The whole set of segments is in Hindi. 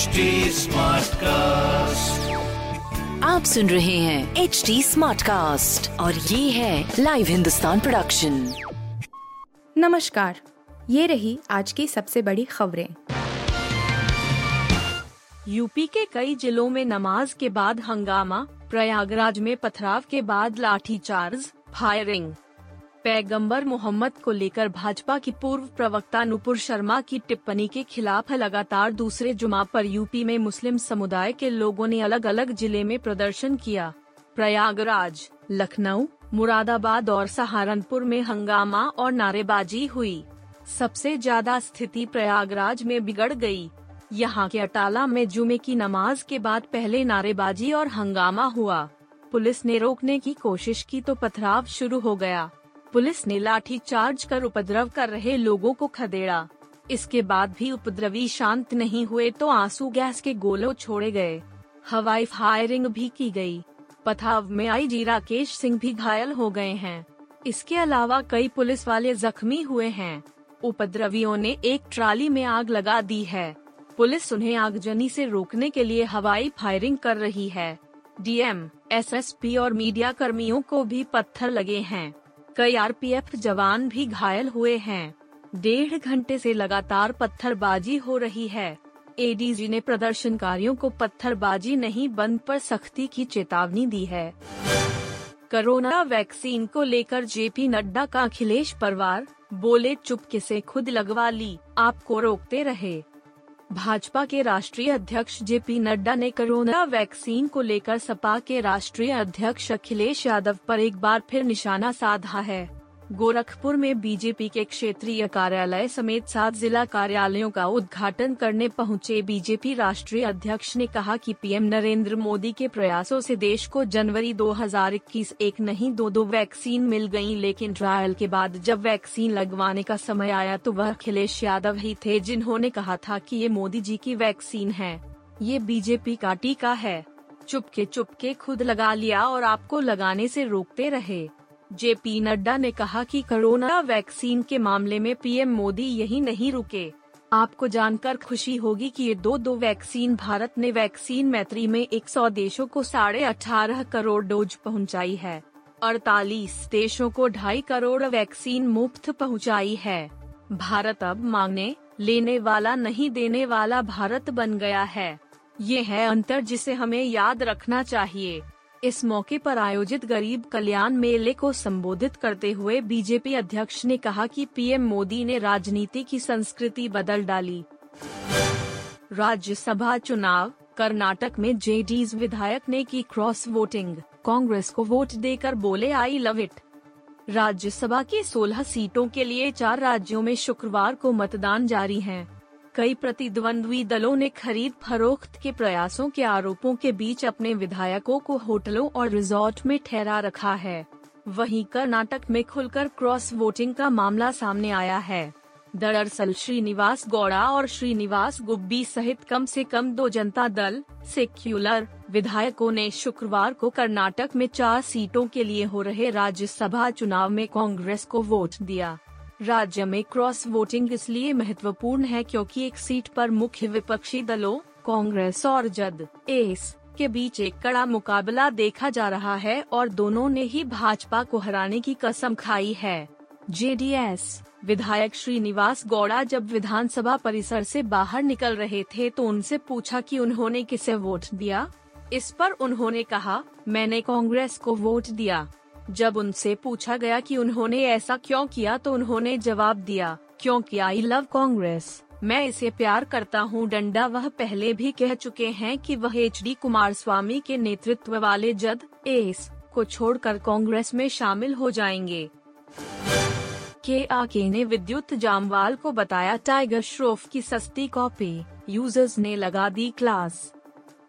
HD कास्ट आप सुन रहे हैं एच डी स्मार्ट कास्ट और ये है लाइव हिंदुस्तान प्रोडक्शन नमस्कार ये रही आज की सबसे बड़ी खबरें। यूपी के कई जिलों में नमाज़ के बाद हंगामा प्रयागराज में पथराव के बाद लाठीचार्ज फायरिंग। पैगंबर मोहम्मद को लेकर भाजपा की पूर्व प्रवक्ता नुपुर शर्मा की टिप्पणी के खिलाफ लगातार दूसरे जुमा पर यूपी में मुस्लिम समुदाय के लोगों ने अलग अलग ज़िले में प्रदर्शन किया। प्रयागराज, लखनऊ, मुरादाबाद और सहारनपुर में हंगामा और नारेबाजी हुई। सबसे ज़्यादा स्थिति प्रयागराज में बिगड़ गई। यहाँ के अटाला में जुमे की नमाज़ के बाद पहले नारेबाजी और हंगामा हुआ। पुलिस ने रोकने की कोशिश की तो पथराव शुरू हो गया। पुलिस ने लाठी चार्ज कर उपद्रव कर रहे लोगों को खदेड़ा। इसके बाद भी उपद्रवी शांत नहीं हुए तो आँसू गैस के गोलों छोड़े गए। हवाई फायरिंग भी की गई। पथाव में आईजी राकेश सिंह भी घायल हो गए हैं। इसके अलावा कई पुलिस वाले जख्मी हुए हैं। उपद्रवियों ने एक ट्राली में आग लगा दी है। पुलिस उन्हें आगजनी से रोकने के लिए हवाई फायरिंग कर रही है। डीएम, एसएसपी और मीडिया कर्मियों को भी पत्थर लगे हैं। कई आरपीएफ जवान भी घायल हुए हैं। डेढ़ घंटे से लगातार पत्थरबाजी हो रही है। एडीजी ने प्रदर्शनकारियों को पत्थरबाजी नहीं, बंद पर सख्ती की चेतावनी दी है। कोरोना वैक्सीन को लेकर जेपी नड्डा का अखिलेश परवार बोले, चुपके से खुद लगवा ली, आपको रोकते रहे। भाजपा के राष्ट्रीय अध्यक्ष जे पी नड्डा ने कोरोना वैक्सीन को लेकर सपा के राष्ट्रीय अध्यक्ष अखिलेश यादव पर एक बार फिर निशाना साधा है। गोरखपुर में बीजेपी के क्षेत्रीय कार्यालय समेत सात जिला कार्यालयों का उद्घाटन करने पहुँचे बीजेपी राष्ट्रीय अध्यक्ष ने कहा कि पीएम नरेंद्र मोदी के प्रयासों से देश को जनवरी 2021 एक नहीं दो दो वैक्सीन मिल गई लेकिन ट्रायल के बाद जब वैक्सीन लगवाने का समय आया तो वह अखिलेश यादव ही थे जिन्होंने कहा था की ये मोदी जी की वैक्सीन है। ये बीजेपी का टीका है। चुपके चुपके खुद लगा लिया और आपको लगाने से रोकते रहे। जेपी नड्डा ने कहा कि कोरोना वैक्सीन के मामले में पीएम मोदी यही नहीं रुके। आपको जानकर खुशी होगी कि ये दो दो वैक्सीन भारत ने वैक्सीन मैत्री में 100 देशों को साढ़े अठारह करोड़ डोज पहुंचाई है। अड़तालीस देशों को ढाई करोड़ वैक्सीन मुफ़्त पहुंचाई है। भारत अब मांगने, लेने वाला नहीं देने वाला भारत बन गया है। ये है अंतर जिसे हमें याद रखना चाहिए। इस मौके पर आयोजित गरीब कल्याण मेले को संबोधित करते हुए बीजेपी अध्यक्ष ने कहा कि पीएम मोदी ने राजनीति की संस्कृति बदल डाली। राज्यसभा चुनाव, कर्नाटक में जेडीज विधायक ने की क्रॉस वोटिंग, कांग्रेस को वोट देकर बोले आई लव इट राज्यसभा की 16 सीटों के लिए चार राज्यों में शुक्रवार को मतदान जारी है। कई प्रतिद्वंद्वी दलों ने खरीद फरोख्त के प्रयासों के आरोपों के बीच अपने विधायकों को होटलों और रिजॉर्ट में ठहरा रखा है। वहीं कर्नाटक में खुलकर क्रॉस वोटिंग का मामला सामने आया है। दरअसल श्रीनिवास गौड़ा और श्रीनिवास गुब्बी सहित कम से कम दो जनता दल, सेक्युलर, विधायकों ने शुक्रवार को कर्नाटक में चार सीटों के लिए हो रहे राज्यसभा चुनाव में कांग्रेस को वोट दिया। राज्य में क्रॉस वोटिंग इसलिए महत्वपूर्ण है क्योंकि एक सीट पर मुख्य विपक्षी दलों, कांग्रेस और जद, एस, के बीच एक कड़ा मुकाबला देखा जा रहा है और दोनों ने ही भाजपा को हराने की कसम खाई है। जेडीएस, विधायक श्रीनिवास गौड़ा जब विधानसभा परिसर से बाहर निकल रहे थे तो उनसे पूछा कि उन्होंने किसे वोट दिया? इस पर उन्होंने कहा, मैंने कांग्रेस को वोट दिया। जब उनसे पूछा गया कि उन्होंने ऐसा क्यों किया तो उन्होंने जवाब दिया, क्योंकि आई लव कांग्रेस मैं इसे प्यार करता हूँ। डंडा वह पहले भी कह चुके हैं कि वह एच डी कुमार स्वामी के नेतृत्व वाले जद, एस को छोड़कर कांग्रेस में शामिल हो जाएँगे। के आके ने विद्युत जामवाल को बताया टाइगर श्रोफ की सस्ती कॉपी यूज़र्स ने लगा दी क्लास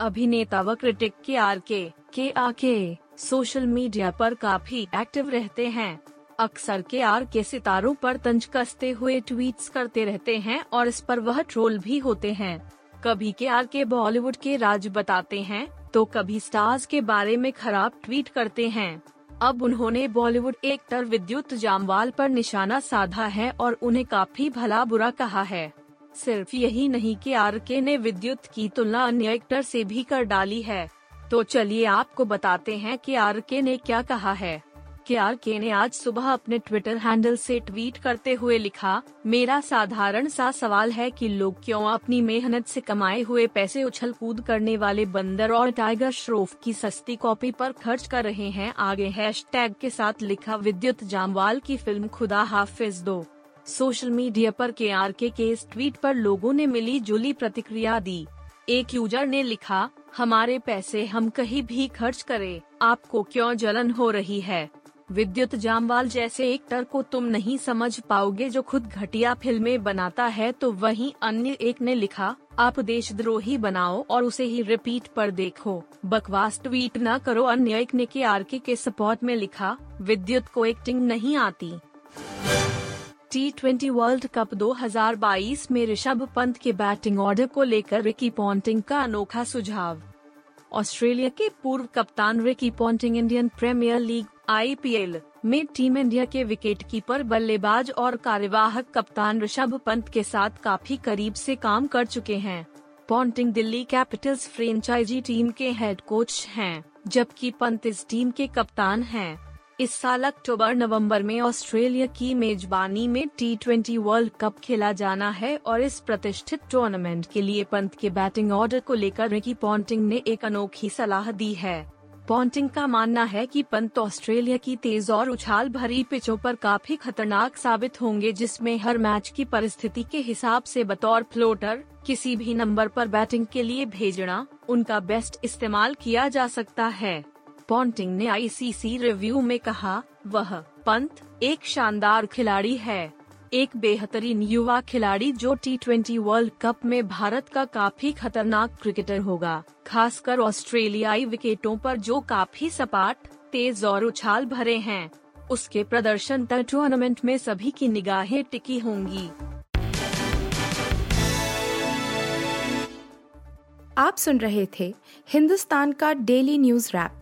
अभिनेता व क्रिटिक के आर के के आके सोशल मीडिया पर काफ़ी एक्टिव रहते हैं। अक्सर के आर के सितारों पर तंज कसते हुए ट्वीट्स करते रहते हैं और इस पर वह ट्रोल भी होते हैं। कभी के आर के बॉलीवुड के राज बताते हैं तो कभी स्टार्स के बारे में खराब ट्वीट करते हैं। अब उन्होंने बॉलीवुड एक्टर विद्युत जामवाल पर निशाना साधा है और उन्हें काफ़ी भला बुरा कहा है। सिर्फ़ यही नहीं कि आर के ने विद्युत की तुलना अन्य एक्टर से भी कर डाली है। तो चलिए आपको बताते हैं कि आर के ने क्या कहा है। के आर के ने आज सुबह अपने ट्विटर हैंडल से ट्वीट करते हुए लिखा, मेरा साधारण सा सवाल है कि लोग क्यों अपनी मेहनत से कमाए हुए पैसे उछल कूद करने वाले बंदर और टाइगर श्रोफ की सस्ती कॉपी पर खर्च कर रहे हैं? आगे हैश टैग के साथ लिखा, विद्युत जामवाल की फ़िल्म खुदा हाफिज दो। सोशल मीडिया पर के आर के इस ट्वीट पर लोगों ने मिली जुली प्रतिक्रिया दी। एक यूज़र ने लिखा हमारे पैसे हम कहीं भी खर्च करें, आपको क्यों जलन हो रही है? विद्युत जामवाल जैसे एक्टर को तुम नहीं समझ पाओगे जो खुद घटिया फ़िल्में बनाता है तो वहीं अन्य एक ने लिखा, आप देशद्रोही बनाओ और उसे ही रिपीट पर देखो। बकवास ट्वीट न करो, अन्य एक ने के आर के सपोर्ट में लिखा, विद्युत को एक्टिंग नहीं आती। टी ट्वेंटी वर्ल्ड कप 2022 में ऋषभ पंत के बैटिंग ऑर्डर को लेकर रिकी पॉन्टिंग का अनोखा सुझाव ऑस्ट्रेलिया के पूर्व कप्तान Ricky Ponting Indian premier league IPL में टीम इंडिया के विकेट कीपर बल्लेबाज और कार्यवाहक कप्तान ऋषभ पंत के साथ काफ़ी करीब से काम कर चुके हैं Ponting Delhi capitals franchise team के हेड कोच हैं, जबकि पंत इस टीम के कप्तान हैं। इस साल अक्टूबर नवंबर में ऑस्ट्रेलिया की मेजबानी में टी ट्वेंटी वर्ल्ड कप खेला जाना है और इस प्रतिष्ठित टूर्नामेंट के लिए पंत के बैटिंग ऑर्डर को लेकर रिकी पॉन्टिंग ने एक अनोखी सलाह दी है। पॉन्टिंग का मानना है कि पंत ऑस्ट्रेलिया की तेज और उछाल भरी पिचों पर काफ़ी खतरनाक साबित होंगे, जिसमें हर मैच की परिस्थिति के हिसाब से बतौर फ्लोटर किसी भी नंबर पर बैटिंग के लिए भेजना, उनका बेस्ट इस्तेमाल किया जा सकता है। पॉन्टिंग ने आईसीसी रिव्यू में कहा, वह पंत एक शानदार खिलाड़ी है। एक बेहतरीन युवा खिलाड़ी जो टी ट्वेंटी वर्ल्ड कप में भारत का काफ़ी खतरनाक क्रिकेटर होगा। खासकर ऑस्ट्रेलियाई विकेटों पर जो काफ़ी सपाट, तेज और उछाल भरे हैं। उसके प्रदर्शन तक टूर्नामेंट में सभी की निगाहें टिकी होंगी। आप सुन रहे थे हिंदुस्तान का डेली न्यूज़ रैप